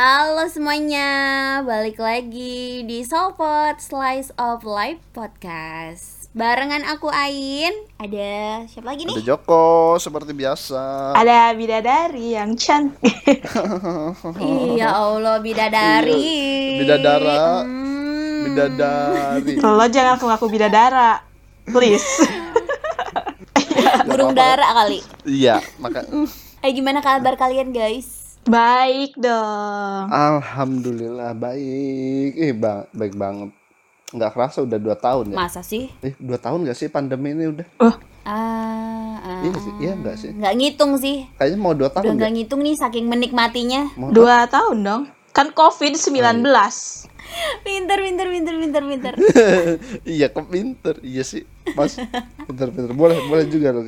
Halo semuanya, balik lagi di Sopot Slice of Life Podcast Barengan aku Ain, ada siapa lagi Ada nih? Joko seperti biasa. Ada bidadari yang cantik. Iya Allah, bidadari Bidadara. Hmm. Bidadari. Lo jangan ngaku bidadara, please. Burung dara kali Iya, maka Eh gimana kabar kalian guys? Baik dong. alhamdulillah baik. Eh, bang, baik banget. Nggak kerasa udah dua tahun ya. Masa sih? Eh, dua tahun nggak sih pandemi ini udah? Oh, Ah, ah. Iya sih, iya nggak sih? Nggak ngitung sih Kayaknya mau dua tahun nggak ya. ngitung nih saking menikmatinya Mau dua tahun dong. Kan COVID-19. Pinter, pinter, pinter, pinter, pinter iya, kok pinter. Iya sih, Mas. Pinter-pinter. Boleh, boleh juga loh.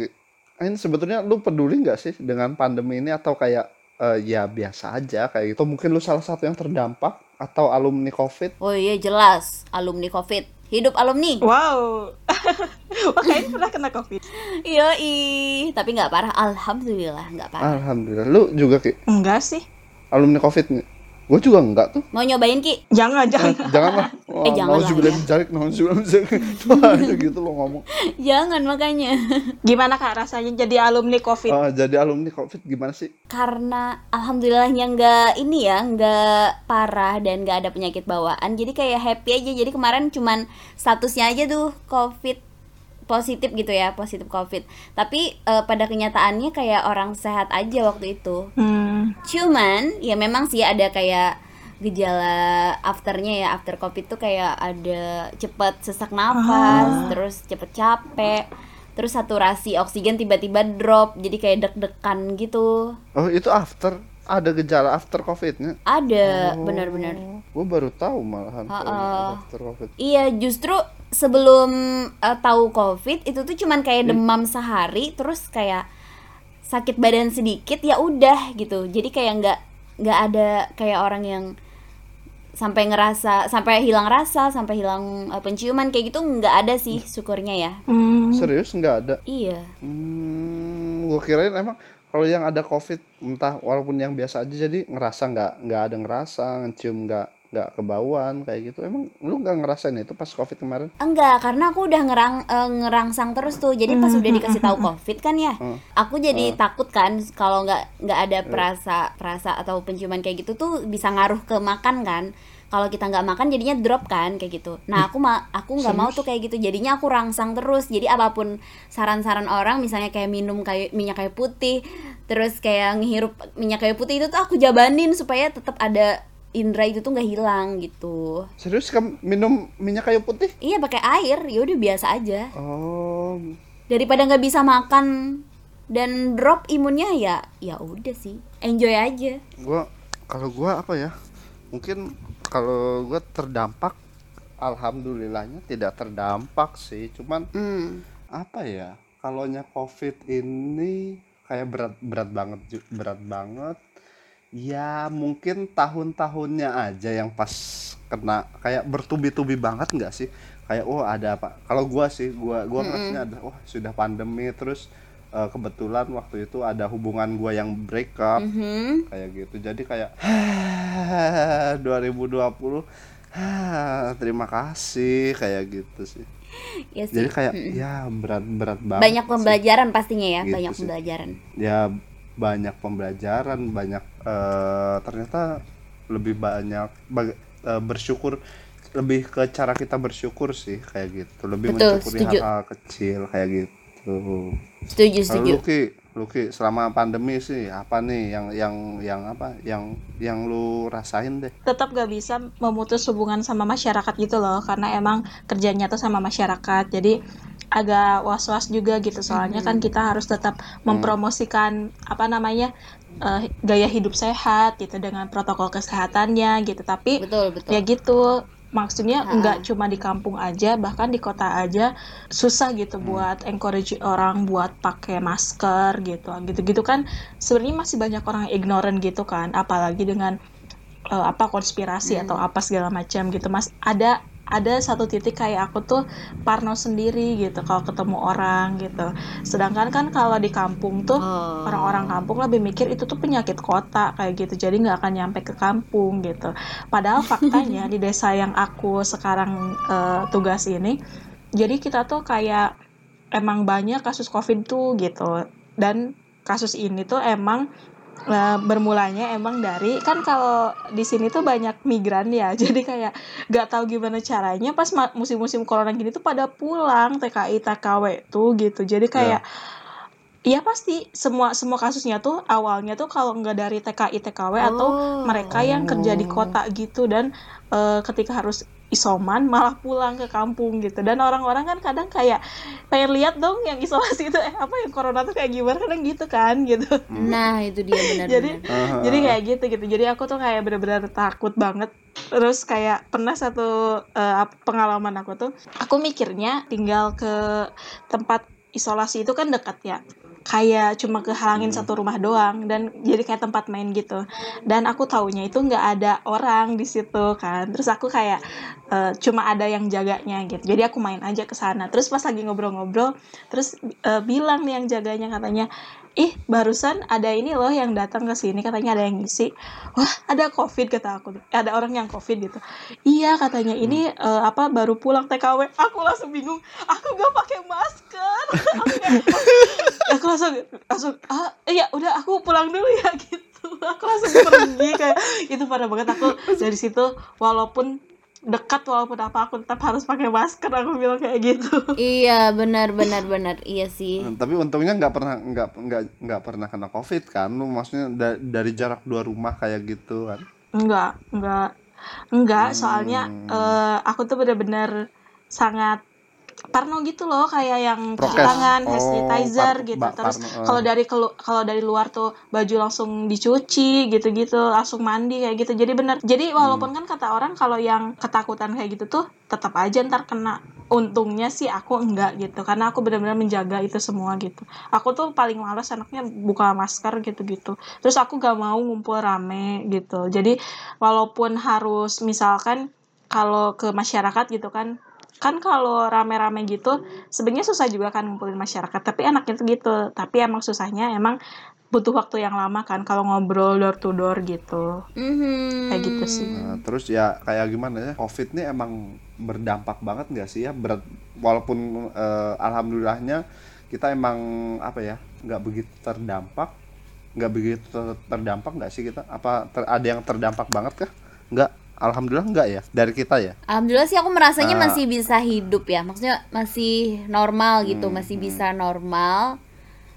Ain sebetulnya lu peduli nggak sih dengan pandemi ini atau kayak eh, ya biasa aja kayak gitu? Mungkin lu salah satu yang terdampak atau alumni COVID? Oh iya jelas, alumni COVID Hidup alumni Wow. Wah, kayaknya pernah kena COVID. Yoi, tapi nggak parah. Alhamdulillah nggak parah. Alhamdulillah. Lu juga Ki, Enggak sih. alumni COVID nih? Gue juga enggak tuh. Mau nyobain ki? Jangan, jangan. Janganlah. Wah, Eh, janganlah, nauzubillah ya. min dzalik, nauzubillah min dzalik. Wah, gitu lo ngomong. Jangan makanya. Gimana Kak rasanya jadi alumni COVID? Ah, jadi alumni COVID gimana sih? Karena alhamdulillahnya nggak ini ya, nggak parah dan nggak ada penyakit bawaan. Jadi kayak happy aja. Jadi kemarin cuman statusnya aja tuh COVID positif gitu ya, positif COVID. Tapi eh, pada kenyataannya kayak orang sehat aja waktu itu. Hmm. Cuman ya memang sih ada kayak gejala afternya ya after covid tuh kayak ada cepet sesak nafas terus cepet capek terus saturasi oksigen tiba-tiba drop jadi kayak deg-degan gitu Oh, itu after ada gejala after COVID-nya. ada benar-benar Gue baru tahu malahan kalau ada after COVID. iya justru sebelum eh, tahu covid itu tuh cuman kayak demam sehari terus kayak sakit badan sedikit ya udah gitu. Jadi kayak nggak nggak ada kayak orang yang sampai ngerasa sampai hilang rasa sampai hilang eh, penciuman kayak gitu nggak ada sih syukurnya ya. Hmm. Serius nggak ada? iya. Hmm, gue kirain emang kalau yang ada COVID entah walaupun yang biasa aja jadi ngerasa nggak nggak ada ngerasa ngecium nggak nggak kebauan kayak gitu. Emang lu nggak ngerasain itu pas COVID kemarin? enggak karena aku udah ngerang eh, ngerangsang terus tuh. Jadi pas udah dikasih tahu covid kan ya aku jadi takut kan kalau nggak nggak ada perasa perasa atau penciuman kayak gitu tuh bisa ngaruh ke makan kan. Kalau kita nggak makan jadinya drop kan kayak gitu. Nah aku ma aku nggak mau tuh kayak gitu. Jadinya aku rangsang terus. Jadi apa pun saran-saran orang misalnya kayak minum kayu minyak kayu putih terus kayak ngehirup minyak kayu putih itu tuh aku jabanin supaya tetap ada indera itu tuh nggak hilang gitu Serius kamu minum minyak kayu putih? Iya pakai air, ya udah biasa aja. Oh, Daripada nggak bisa makan dan drop imunnya ya, ya udah sih, enjoy aja. gua kalau gua apa ya? Mungkin kalau gua terdampak alhamdulillahnya tidak terdampak sih, cuman Hmm. apa ya? Kalaunya COVID ini kayak berat berat banget berat banget. Ya mungkin tahun-tahunnya aja yang pas kena kayak bertubi-tubi banget nggak sih? Kayak oh ada apa? Kalau gua sih gua gua ngerasanya ada oh sudah pandemi terus eh, kebetulan waktu itu ada hubungan gua yang break up Mhm. kayak gitu. Jadi kayak 2020 ah, terima kasih kayak gitu sih. Ya sih. Jadi kayak ya berat-berat banget. banyak sih. pembelajaran pastinya ya, Gitu banyak sih. pembelajaran. ya banyak pembelajaran banyak eh, ternyata lebih banyak bag- eh, bersyukur lebih ke cara kita bersyukur sih kayak gitu. Lebih Betul, mensyukuri hal-hal kecil kayak gitu. Setuju, kalau setuju. Luki Luki selama pandemi sih apa nih yang yang yang apa yang yang lu rasain deh? Tetap gak bisa memutus hubungan sama masyarakat gitu loh karena emang kerjanya tuh sama masyarakat. Jadi agak was-was juga gitu soalnya kan kita harus tetap mempromosikan apa namanya eh, gaya hidup sehat gitu dengan protokol kesehatannya gitu tapi Betul, betul. ya gitu maksudnya Ha-ha. nggak cuma di kampung aja bahkan di kota aja susah gitu Hmm. buat encourage orang buat pakai masker gitu gitu-gitu kan sebenarnya masih banyak orang ignorant gitu kan apalagi dengan eh, apa konspirasi Hmm. atau apa segala macam gitu mas ada ada satu titik kayak aku tuh parno sendiri gitu kalau ketemu orang gitu. Sedangkan kan kalau di kampung tuh Oh. orang-orang kampung lebih mikir itu tuh penyakit kota kayak gitu jadi nggak akan nyampe ke kampung gitu. Padahal faktanya di desa yang aku sekarang eh, tugas ini jadi kita tuh kayak emang banyak kasus covid tuh gitu. Dan kasus ini tuh emang eh, bermulanya emang dari kan kalau di sini tuh banyak migran ya jadi kayak nggak tahu gimana caranya pas musim-musim corona gini tuh pada pulang TKI TKW tuh gitu jadi kayak Iya pasti semua semua kasusnya tuh awalnya tuh kalau nggak dari TKI TKW atau Oh. mereka yang kerja di kota gitu dan eh, ketika harus isoman malah pulang ke kampung gitu. Dan orang-orang kan kadang kayak pengen lihat dong yang isolasi itu eh apa yang corona tuh kayak gimana? Kadang gitu kan gitu. Nah, itu dia benar Jadi- benar. jadi kayak gitu gitu. Jadi aku tuh kayak bener-bener takut banget. Terus kayak pernah satu eh, ap- pengalaman aku tuh aku mikirnya tinggal ke tempat isolasi itu kan dekat ya kayak cuma kehalangin Hmm. satu rumah doang dan jadi kayak tempat main gitu. Dan aku taunya itu nggak ada orang di situ kan. Terus aku kayak eh, cuma ada yang jaganya gitu. Jadi aku main aja ke sana. Terus pas lagi ngobrol-ngobrol terus eh, bilang nih yang jaganya katanya ih barusan ada ini loh yang datang ke sini katanya ada yang ngisi. Wah ada covid kata aku ada orang yang covid gitu. Iya katanya. Ini eh, apa baru pulang TKW aku langsung bingung. Aku gak pakai masker. Aku, kayak, aku langsung langsung ah iya udah aku pulang dulu ya gitu. Aku langsung pergi kayak itu parah banget. Aku dari situ walaupun dekat walaupun apa aku tetap harus pakai masker aku bilang kayak gitu Iya, benar benar benar. Iya sih. Hmm, tapi untungnya nggak pernah nggak nggak nggak pernah kena covid kan lu maksudnya da- dari jarak dua rumah kayak gitu kan Enggak, enggak. Enggak, Hmm. soalnya eh, aku tuh bener-bener sangat parno gitu loh kayak yang cuci tangan, hand Oh, sanitizer par- gitu. Terus eh. kalau dari kalau dari luar tuh baju langsung dicuci gitu-gitu, langsung mandi kayak gitu. Jadi bener. Jadi walaupun Hmm. kan kata orang kalau yang ketakutan kayak gitu tuh tetap aja ntar kena. Untungnya sih aku enggak gitu karena aku benar-benar menjaga itu semua gitu. Aku tuh paling males anaknya buka masker gitu-gitu. Terus aku gak mau ngumpul rame gitu. Jadi walaupun harus misalkan kalau ke masyarakat gitu kan kan kalau rame-rame gitu sebenarnya susah juga kan ngumpulin masyarakat tapi enaknya tuh gitu. Tapi emang susahnya emang butuh waktu yang lama kan kalau ngobrol door to door gitu. Mhm. Kayak gitu sih. Nah, terus ya kayak gimana ya covid ini emang berdampak banget nggak sih ya? Berat walaupun eh, alhamdulillahnya kita emang apa ya nggak begitu terdampak. Nggak begitu ter- terdampak nggak sih kita? Apa ter- ada yang terdampak banget kah? Nggak alhamdulillah nggak ya dari kita ya Alhamdulillah sih aku merasanya Ah. masih bisa hidup ya. Maksudnya masih normal gitu, Hmm, masih bisa normal.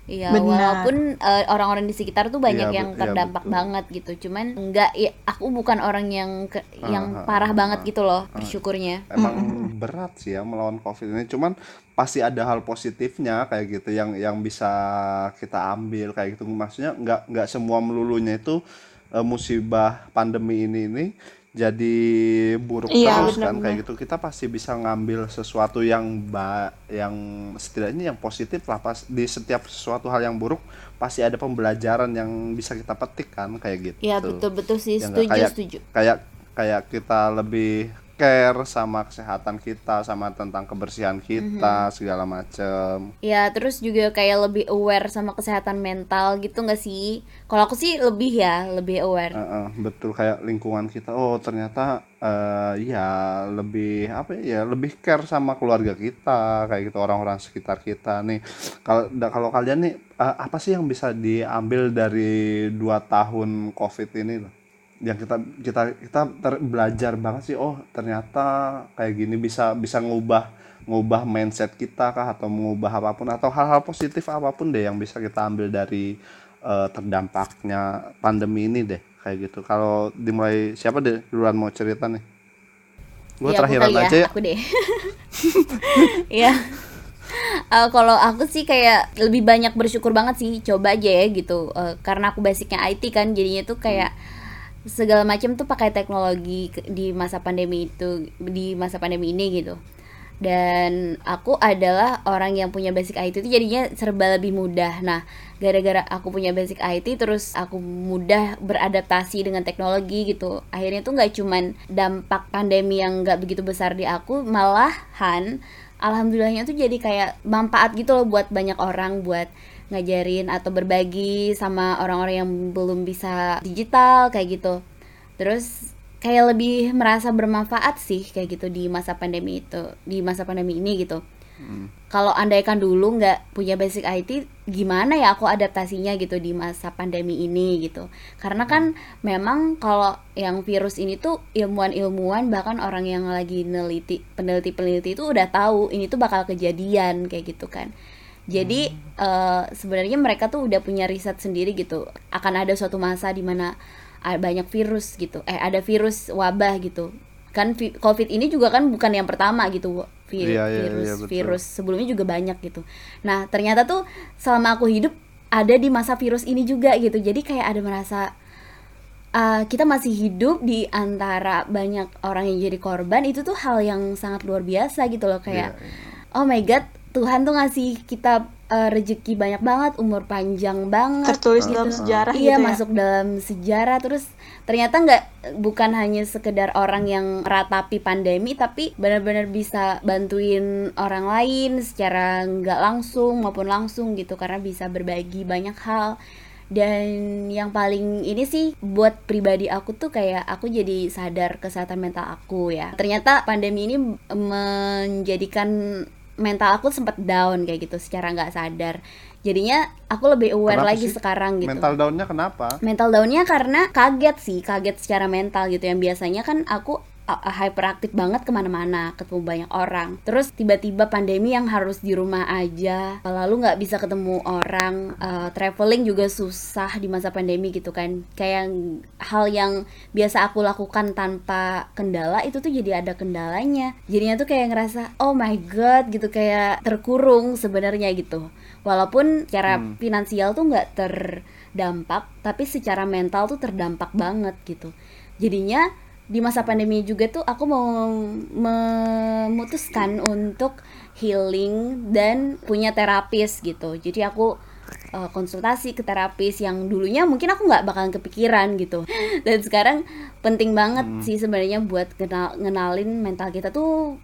Iya, Benar. walaupun eh, orang-orang di sekitar tuh banyak Iya, yang iya, terdampak betul. banget gitu. Cuman enggak ya aku bukan orang yang ke- yang ah, parah ah, banget ah. gitu loh, bersyukurnya. emang berat sih ya melawan covid ini cuman pasti ada hal positifnya kayak gitu yang yang bisa kita ambil kayak gitu maksudnya nggak nggak semua melulunya itu eh, musibah pandemi ini ini jadi buruk Iya, terus kan benar-benar. kayak gitu kita pasti bisa ngambil sesuatu yang ba yang setidaknya yang positif lah pas di setiap sesuatu hal yang buruk pasti ada pembelajaran yang bisa kita petik kan kayak gitu Iya, betul-betul sih, Ya nggak? setuju, kayak setuju. kayak kayak kita lebih care sama kesehatan kita sama tentang kebersihan kita segala macem. Ya, terus juga kayak lebih aware sama kesehatan mental gitu nggak sih? Kalau aku sih lebih ya, lebih aware. Eh, betul kayak lingkungan kita. Oh ternyata eh ya lebih apa ya lebih care sama keluarga kita kayak gitu orang-orang sekitar kita. Nih kalau kalau kalian nih eh, apa sih yang bisa diambil dari dua tahun covid ini loh yang kita kita kita ter- belajar banget sih oh ternyata kayak gini bisa bisa ngubah ngubah mindset kita kah atau mengubah apa pun atau hal-hal positif apa pun deh yang bisa kita ambil dari eh, terdampaknya pandemi ini deh kayak gitu. Kalau dimulai siapa deh duluan mau cerita nih? Gue Iya, aku terakhiran aja ya. Aku deh. ya. Eh, kalau aku sih kayak lebih banyak bersyukur banget sih coba aja ya gitu. Eh, karena aku basicnya IT kan jadinya tuh kayak segala macam tuh pakai teknologi di masa pandemi itu di masa pandemi ini gitu dan aku adalah orang yang punya basic IT itu jadinya serba lebih mudah. Nah, gara-gara aku punya basic IT terus aku mudah beradaptasi dengan teknologi gitu. Akhirnya tuh nggak cuman dampak pandemi yang nggak begitu besar di aku, malahan alhamdulillahnya tuh jadi kayak manfaat gitu loh buat banyak orang buat ngajarin atau berbagi sama orang-orang yang belum bisa digital kayak gitu. Terus kayak lebih merasa bermanfaat sih kayak gitu di masa pandemi itu di masa pandemi ini gitu hmm. kalau andaikan dulu nggak punya basic IT gimana ya aku adaptasinya gitu di masa pandemi ini gitu karena kan memang kalau yang virus ini tuh ilmuwan-ilmuwan bahkan orang yang lagi neliti peneliti-peneliti itu udah tahu ini tuh bakal kejadian kayak gitu kan jadi uh, sebenarnya mereka tuh udah punya riset sendiri gitu. Akan ada suatu masa di mana banyak virus gitu. Eh ada virus wabah gitu. Kan covid ini juga kan bukan yang pertama gitu vir iya, iya, virus iya, virus sebelumnya juga banyak gitu. Nah ternyata tuh selama aku hidup ada di masa virus ini juga gitu. Jadi kayak ada merasa uh, kita masih hidup di antara banyak orang yang jadi korban itu tuh hal yang sangat luar biasa gitu loh. Kayak yeah, yeah. oh my god Tuhan tuh ngasih kita uh, rezeki banyak banget, umur panjang banget. Tertulis gitu. dalam sejarah Iya, gitu ya? masuk dalam sejarah terus ternyata nggak bukan hanya sekedar orang yang ratapi pandemi tapi benar-benar bisa bantuin orang lain secara nggak langsung maupun langsung gitu karena bisa berbagi banyak hal dan yang paling ini sih buat pribadi aku tuh kayak aku jadi sadar kesehatan mental aku ya ternyata pandemi ini menjadikan mental aku sempat down kayak gitu secara nggak sadar. Jadinya aku lebih aware kenapa lagi sih? sekarang gitu. Mental downnya kenapa? Mental downnya karena kaget sih kaget secara mental gitu. Yang biasanya kan aku hyperaktif banget ke mana-mana ketemu banyak orang. Terus tiba-tiba pandemi yang harus di rumah aja lalu nggak bisa ketemu orang uh, traveling juga susah di masa pandemi gitu kan. Kayak hal yang biasa aku lakukan tanpa kendala itu tuh jadi ada kendalanya. Jadinya tuh kayak ngerasa oh my god gitu kayak terkurung sebenarnya gitu. Walaupun secara hmm. finansial tuh nggak terdampak tapi secara mental tuh terdampak banget gitu. Jadinya di masa pandemi juga tuh aku mau memutuskan untuk healing dan punya terapis gitu jadi aku uh, konsultasi ke terapis yang dulunya mungkin aku nggak bakalan kepikiran gitu dan sekarang penting banget hmm. sih sebenarnya buat kenal ngenalin mental kita tuh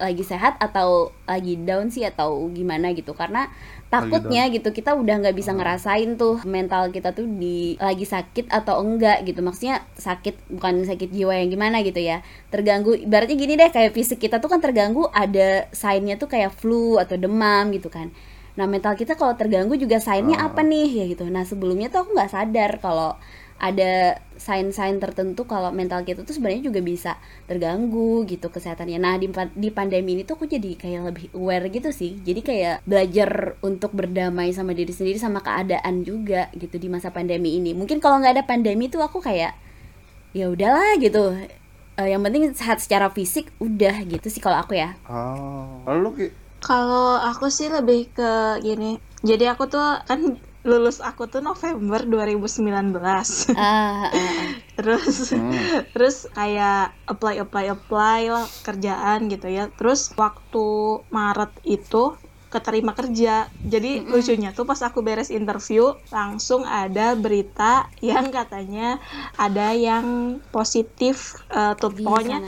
lagi sehat atau lagi down sih atau gimana gitu. Karena takutnya gitu kita udah nggak bisa ngerasain tuh mental kita tuh di lagi sakit atau enggak gitu. Maksudnya sakit bukan sakit jiwa yang gimana gitu ya. Terganggu berarti gini deh kayak fisik kita tuh kan terganggu ada signnya tuh kayak flu atau demam gitu kan nah mental kita kalau terganggu juga signnya apa nih ya gitu nah sebelumnya tuh aku nggak sadar kalau ada sign-sign tertentu kalau mental kita tuh sebenarnya juga bisa terganggu gitu kesehatannya. Nah di, di pandemi ini tuh aku jadi kayak lebih aware gitu sih. Jadi kayak belajar untuk berdamai sama diri sendiri sama keadaan juga gitu di masa pandemi ini. Mungkin kalau nggak ada pandemi tuh aku kayak ya udahlah gitu. Uh, yang penting sehat secara fisik udah gitu sih kalau aku ya. Oh, lalu Kalau aku sih lebih ke gini. Jadi aku tuh kan lulus aku tuh November 2019 uh, uh, uh. terus hmm. terus kayak apply apply apply lah kerjaan gitu ya terus waktu Maret itu keterima kerja jadi mm -hmm. lucunya tuh pas aku beres interview langsung ada berita yang katanya ada yang positif uh, tuh pokoknya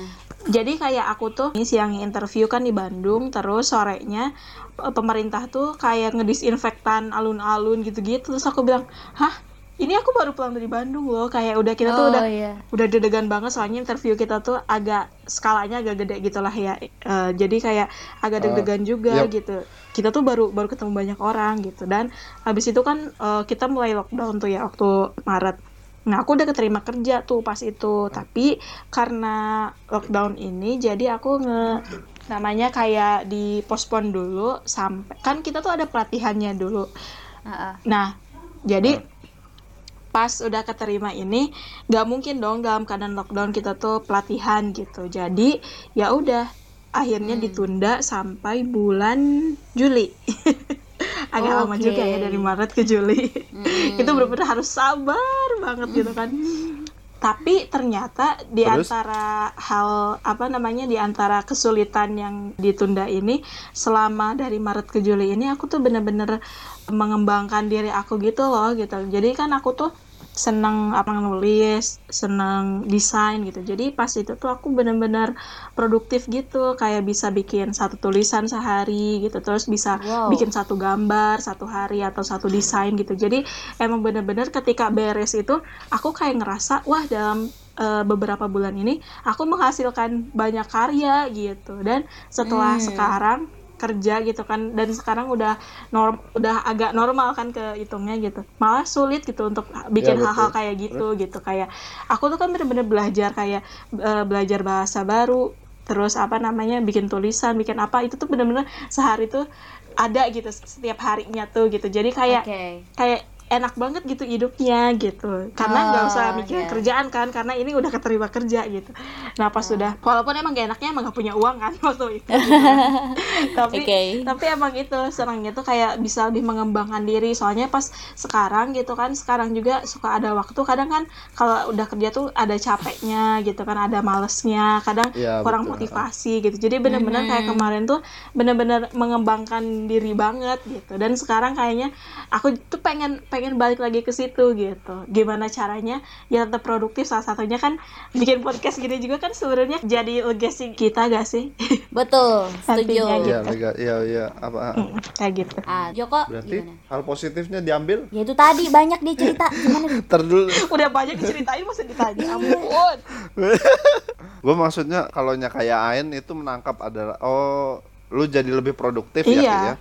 jadi kayak aku tuh ini siang interview kan di Bandung terus sorenya eh, pemerintah tuh kayak ngedisinfektan alun-alun gitu-gitu. Terus aku bilang hah? Ini aku baru pulang dari Bandung loh. Kayak udah kita tuh oh, udah iya. udah dedegan banget soalnya interview kita tuh agak skalanya agak gede gitulah ya. Uh, jadi kayak agak oh, deg-degan uh, juga yep. gitu. Kita tuh baru baru ketemu banyak orang gitu. Dan habis itu kan uh, kita mulai lockdown tuh ya waktu Maret Nah, aku udah keterima kerja tuh pas itu. Tapi karena lockdown ini jadi aku nge namanya kayak di pospon dulu sampai kan kita tuh ada pelatihannya dulu. Nah, jadi pas udah keterima ini nggak mungkin dong dalam keadaan lockdown kita tuh pelatihan gitu. Jadi ya udah akhirnya hmm. ditunda sampai bulan Juli. agak oh, lama okay. juga ya dari Maret ke Juli mm. itu benar-benar harus sabar banget gitu kan tapi ternyata di Terus? antara hal apa namanya di antara kesulitan yang ditunda ini selama dari Maret ke Juli ini aku tuh bener-bener mengembangkan diri aku gitu loh gitu jadi kan aku tuh seneng apa nulis seneng desain gitu jadi pas itu tuh aku bener-bener produktif gitu kayak bisa bikin satu tulisan sehari gitu terus bisa Wow. bikin satu gambar satu hari atau satu desain gitu jadi emang bener-bener ketika beres itu aku kayak ngerasa wah dalam eh, beberapa bulan ini aku menghasilkan banyak karya gitu dan setelah Hmm. sekarang kerja gitu kan. Dan sekarang udah norm udah agak normal kan kehitungnya gitu. Malah sulit gitu untuk bikin Ya, hal-hal kayak gitu gitu. Kayak aku tuh kan bener-bener belajar kayak eh, belajar bahasa baru terus apa namanya bikin tulisan bikin apa itu tuh bener-bener sehari tuh ada gitu setiap harinya tuh gitu. Jadi kayak Oke. kayak enak banget gitu hidupnya gitu karena nggak Oh, usah mikirin iya. kerjaan kan karena ini udah keterima kerja gitu nah pas sudah walaupun emang gak enaknya emang gak punya uang kan waktu itu gitu. tapi Oke. tapi emang itu senangnya tuh kayak bisa lebih mengembangkan diri soalnya pas sekarang gitu kan sekarang juga suka ada waktu kadang kan kalau udah kerja tuh ada capeknya gitu kan ada malesnya kadang Iya, kurang betul. motivasi gitu jadi bener-bener Mhm. kayak kemarin tuh bener-bener mengembangkan diri banget gitu dan sekarang kayaknya aku tuh pengen pengen balik lagi ke situ gitu gimana caranya ya tetap produktif salah satunya kan bikin podcast gini juga kan sebenarnya jadi legacy kita gak sih Betul, setuju. Iya, gitu. iya, iya, apa? Mm, kayak gitu Ah, Joko Berarti gimana? hal positifnya diambil? Ya itu tadi banyak dia cerita gimana? Terdul. udah banyak diceritain masa ditanya ampun gue maksudnya kalau nya kayak Ain itu menangkap adalah oh lu jadi lebih produktif Iya. ya Ki, ya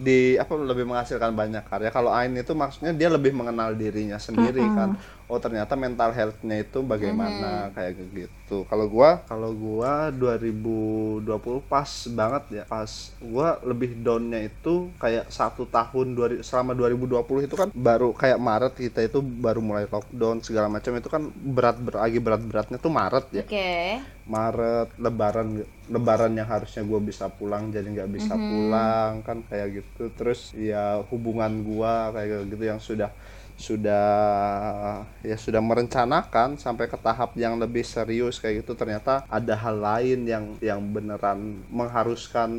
di apa lebih menghasilkan banyak karya. Kalau Ain itu maksudnya dia lebih mengenal dirinya sendiri kan oh ternyata mental healthnya itu bagaimana? Kayak gitu. Kalau gua? Kalau gua 2020 pas banget ya. Pas gua lebih downnya itu kayak satu tahun dua, selama 2020 itu kan baru kayak Maret kita itu baru mulai lockdown segala macam itu kan berat ber, lagi berat beratnya tuh Maret ya. Oke. Maret Lebaran Lebaran yang harusnya gue bisa pulang jadi nggak bisa pulang kan kayak gitu. Terus ya hubungan gua kayak gitu yang sudah sudah ya sudah merencanakan sampai ke tahap yang lebih serius kayak gitu ternyata ada hal lain yang yang beneran mengharuskan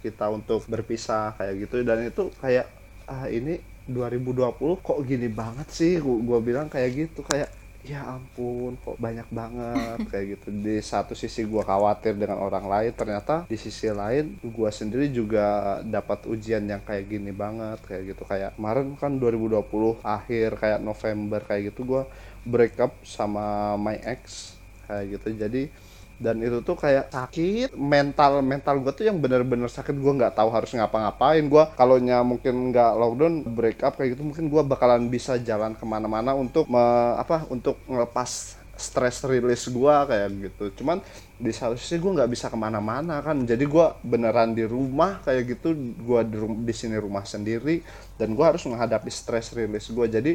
kita untuk berpisah kayak gitu. Dan itu kayak ah ini 2020 kok gini banget sih? Gua, gua bilang kayak gitu kayak ya ampun kok banyak banget kayak gitu. Di satu sisi gua khawatir dengan orang lain ternyata di sisi lain gua sendiri juga dapat ujian yang kayak gini banget kayak gitu. Kayak kemarin kan 2020 akhir kayak November kayak gitu gua break up sama my ex kayak gitu. Jadi dan itu tuh kayak sakit. mental mental gue tuh yang bener-bener sakit. Gue nggak tahu harus ngapa-ngapain. Gue kalau nya mungkin nggak lockdown break up kayak gitu mungkin gue bakalan bisa jalan ke mana-mana untuk me- apa untuk ngelepas stress release gue kayak gitu. Cuman di satu sisi gue nggak bisa ke mana-mana kan. Jadi gue beneran di rumah kayak gitu. Gue di, rum- di sini rumah sendiri. Dan gue harus menghadapi stress release gue jadi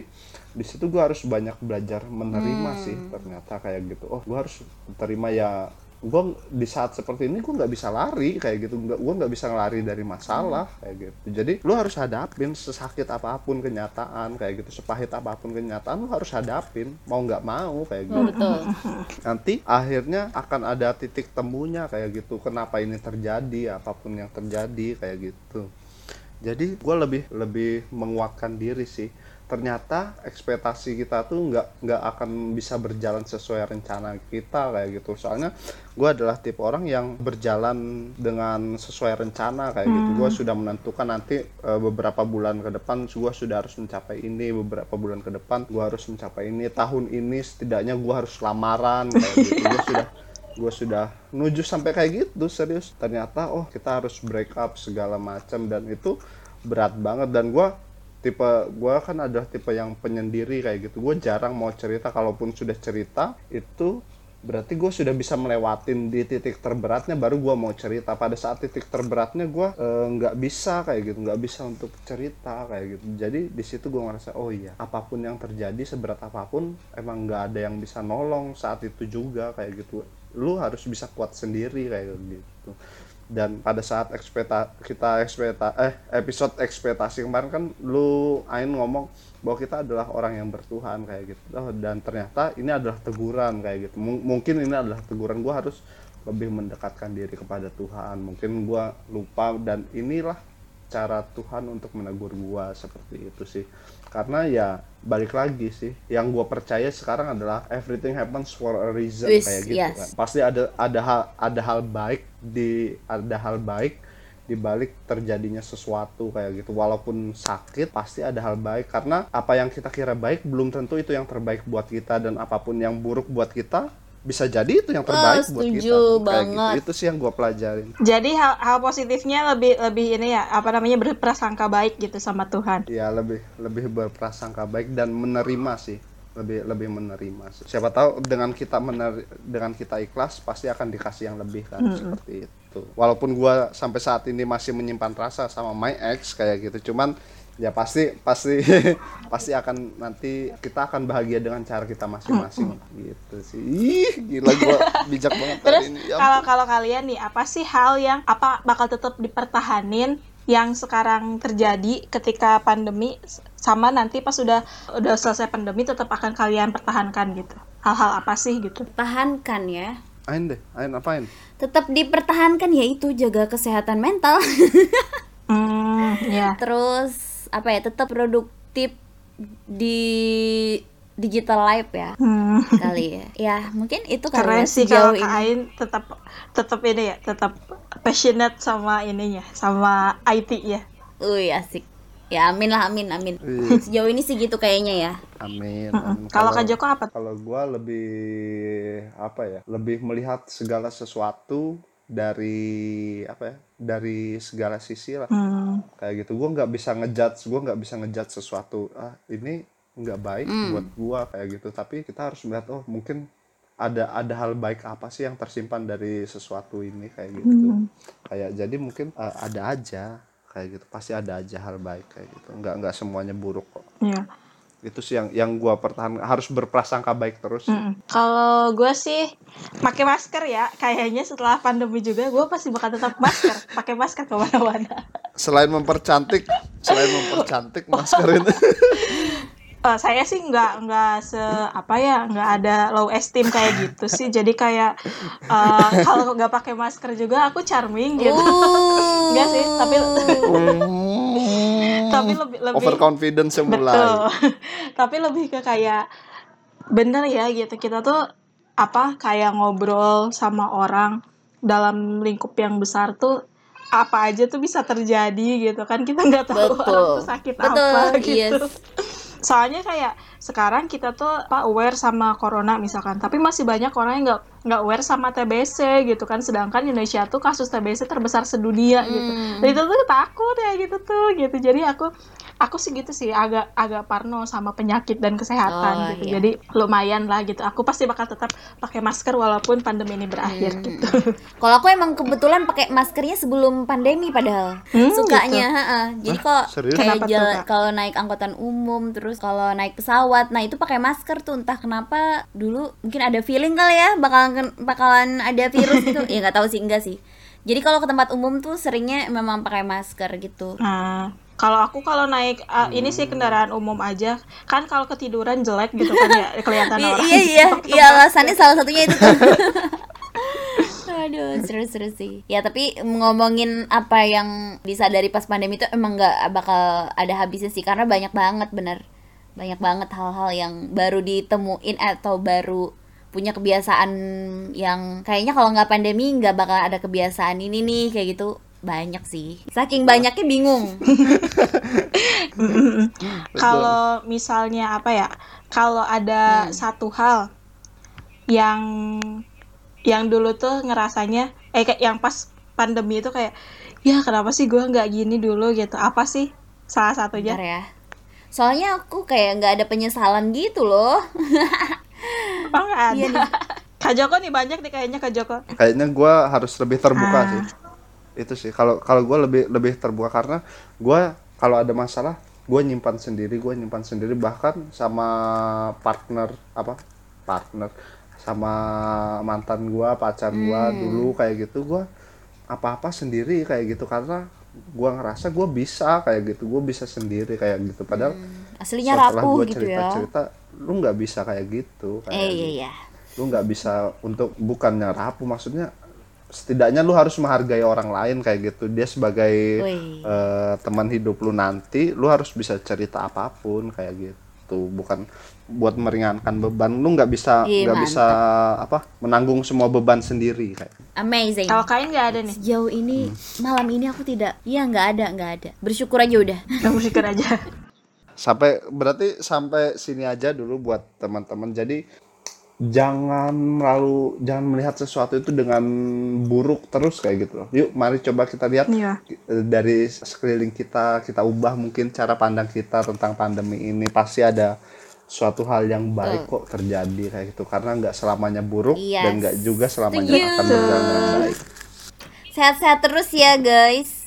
di situ gue harus banyak belajar menerima sih ternyata kayak gitu. Oh gue harus terima ya gue di saat seperti ini gue nggak bisa lari kayak gitu. Nggak gue nggak bisa lari dari masalah kayak gitu. Jadi lu harus hadapin sesakit apa pun kenyataan kayak gitu sepahit apa pun kenyataan lu harus hadapin mau nggak mau kayak gitu. Betul. nanti akhirnya akan ada titik temunya kayak gitu kenapa ini terjadi apa pun yang terjadi kayak gitu. Jadi gue lebih lebih menguatkan diri sih ternyata ekspektasi kita tuh nggak nggak akan bisa berjalan sesuai rencana kita kayak gitu. Soalnya gue adalah tipe orang yang berjalan dengan sesuai rencana kayak gitu. Gue sudah menentukan nanti eh, beberapa bulan ke depan gue sudah harus mencapai ini beberapa bulan ke depan gue harus mencapai ini tahun ini setidaknya gue harus lamaran kayak gitu. Gue sudah gue sudah nuju sampai kayak gitu serius. Ternyata oh kita harus break up segala macam dan itu berat banget. Dan gue tipe gue kan adalah tipe yang penyendiri kayak gitu. Gue jarang mau cerita kalaupun sudah cerita itu berarti gue sudah bisa melewatin di titik terberatnya baru gue mau cerita. Pada saat titik terberatnya gue eh, nggak bisa kayak gitu nggak bisa untuk cerita kayak gitu. Jadi di situ gue ngerasa oh iya apa pun yang terjadi seberat apa pun emang nggak ada yang bisa nolong saat itu juga kayak gitu. Lu harus bisa kuat sendiri kayak gitu dan pada saat ekspekta kita ekspekta eh episode ekspektasi kemarin kan lu Ain ngomong bahwa kita adalah orang yang bertuhan kayak gitu. Oh, dan ternyata ini adalah teguran kayak gitu. M mungkin ini adalah teguran. Gue harus lebih mendekatkan diri kepada Tuhan. Mungkin gue lupa dan inilah cara Tuhan untuk menegur gue seperti itu sih karena ya balik lagi sih. Yang gue percaya sekarang adalah everything happens for a reason Wish, kayak gitu yes. kan. Pasti ada ada hal ada hal baik di ada hal baik di balik terjadinya sesuatu kayak gitu. Walaupun sakit pasti ada hal baik. Karena apa yang kita kira baik belum tentu itu yang terbaik buat kita. Dan apa pun yang buruk buat kita bisa jadi itu yang terbaik buat kita. kayak banget. gitu itu sih yang gue pelajarin. Jadi hal, hal positifnya lebih lebih ini ya apa namanya berprasangka baik gitu sama Tuhan. ya lebih lebih berprasangka baik dan menerima sih. Lebih lebih menerima sih. siapa tahu dengan kita mener dengan kita ikhlas pasti akan dikasih yang lebih kan seperti itu. Walaupun gua sampai saat ini masih menyimpan rasa sama my ex kayak gitu. Cuman ya pasti pasti pasti akan nanti kita akan bahagia dengan cara kita masing-masing gitu sih ih gila gua bijak banget Terus hari ini ya kalau kalau kalian nih apa sih hal yang apa bakal tetap dipertahanin yang sekarang terjadi ketika pandemi sama nanti pas sudah udah selesai pandemi tetap akan kalian pertahankan gitu. Hal-hal apa sih gitu? Pertahankan ya. Ain deh Ain apain Tetap dipertahankan yaitu jaga kesehatan mental. Hmm, ya. Terus apa ya? Tetap produktif di digital life ya Hmm. kali ya. Ya mungkin itu Keren ya sih kalau Kak ini. Ain tetap tetap ini ya, tetap passionate sama ininya, sama IT ya. Wih asik. Ya amin lah amin amin. Iya. Sejauh ini sih gitu kayaknya ya. amin, amin. Kalau Kak Joko apa? kalau gua lebih apa ya lebih melihat segala sesuatu dari apa ya dari segala sisi lah. Hmm. kayak gitu. Gua nggak bisa ngejudge gua nggak bisa ngejudge sesuatu ah ini nggak baik buat gua kayak gitu. Tapi kita harus melihat oh mungkin ada ada hal baik apa sih yang tersimpan dari sesuatu ini kayak gitu. Kayak jadi mungkin uh, ada aja kayak gitu. Pasti ada aja hal baik kayak gitu. Nggak nggak semuanya buruk kok. Ya. Itu sih yang yang gua pertahan harus berprasangka baik terus. Mm-mm. Kalau gue sih pakai masker ya, kayaknya setelah pandemi juga gue pasti bakal tetap masker, pakai masker ke mana-mana. selain mempercantik selain mempercantik masker ini Eh, saya sih nggak nggak se apa ya nggak ada low esteem kayak gitu sih. Jadi kayak eh, kalau nggak pakai masker juga aku charming gitu. Uh. Enggak sih tapi tapi lebih lebih overconfidence yang mulai Betul. Tapi lebih ke kayak bener ya gitu. Kita tuh apa kayak ngobrol sama orang dalam lingkup yang besar tuh apa aja tuh bisa terjadi gitu kan kita nggak tahu Betul. orang tuh sakit Betul, apa gitu. yes. Soalnya kayak sekarang kita tuh apa aware sama corona misalkan, tapi masih banyak orang yang nggak nggak aware sama TBC gitu kan. Sedangkan Indonesia tuh kasus TBC terbesar sedunia gitu. Hmm. Dan itu tuh takut ya gitu tuh gitu. Jadi aku aku sih gitu sih agak agak parno sama penyakit dan kesehatan Oh, gitu. iya. Jadi lumayan lah gitu. Aku pasti bakal tetap pakai masker walaupun pandemi ini berakhir Hmm. gitu. Kalau aku emang kebetulan pakai maskernya sebelum pandemi padahal Hmm, sukanya. ha-ha. Jadi kok kayak Kenapa tuh, jalan Kak? kalau naik angkutan umum terus kalau naik pesawat, nah itu pakai masker tuh entah kenapa dulu mungkin ada feeling kali ya bakalan bakalan ada virus gitu. ya nggak tahu sih enggak sih. Jadi kalau ke tempat umum tuh seringnya memang pakai masker gitu. Nah, kalau aku kalau naik uh, ini sih kendaraan umum aja, kan kalau ketiduran jelek gitu kan ya kelihatan I- orang. iya iya. Iya alasannya salah satunya itu tuh. Aduh seru-seru sih. Ya tapi ngomongin apa yang disadari pas pandemi itu emang nggak bakal ada habisnya sih Karena banyak banget bener. Banyak banget hal-hal yang baru ditemuin atau baru punya kebiasaan yang kayaknya kalau nggak pandemi nggak bakal ada kebiasaan ini nih kayak gitu banyak sih saking banyaknya bingung. Kalau misalnya apa ya? Kalau ada satu hal yang yang dulu tuh ngerasanya eh kayak yang pas pandemi itu kayak ya kenapa sih gua nggak gini dulu gitu? Apa sih salah satunya? Bentar ya soalnya aku kayak nggak ada penyesalan gitu loh Oh. Iya nih. Kak Joko nih banyak nih kayaknya Kak Joko. kayaknya gua harus lebih terbuka Ah. sih itu sih kalau kalau gue lebih lebih terbuka karena gua kalau ada masalah gue nyimpan sendiri gue nyimpan sendiri bahkan sama partner apa partner sama mantan gua pacar gua Hmm. dulu kayak gitu gua apa-apa sendiri kayak gitu karena gua ngerasa gua bisa kayak gitu gua bisa sendiri kayak gitu padahal aslinya setelah rapuh gua gitu ya cerita-cerita lu nggak bisa kayak gitu kayak eh gitu. iya iya lu nggak bisa untuk bukannya rapuh maksudnya setidaknya lu harus menghargai orang lain kayak gitu dia sebagai Wih. eh, teman hidup lu nanti lu harus bisa cerita apa pun kayak gitu bukan buat meringankan beban lu nggak bisa nggak bisa apa menanggung semua beban sendiri kayak amazing Kalau kain nggak ada nih. Sejauh ini malam ini aku tidak, ya nggak ada nggak ada. Bersyukur aja udah. Bersyukur aja. sampai berarti sampai sini aja dulu buat teman-teman jadi jangan lalu jangan melihat sesuatu itu dengan buruk terus kayak gitu loh yuk mari coba kita lihat Iya. eh, dari sekeliling kita kita ubah mungkin cara pandang kita tentang pandemi ini pasti ada suatu hal yang baik kok terjadi kayak gitu karena nggak selamanya buruk Yes. dan nggak juga selamanya akan berjalan dengan baik Sehat-sehat terus ya guys.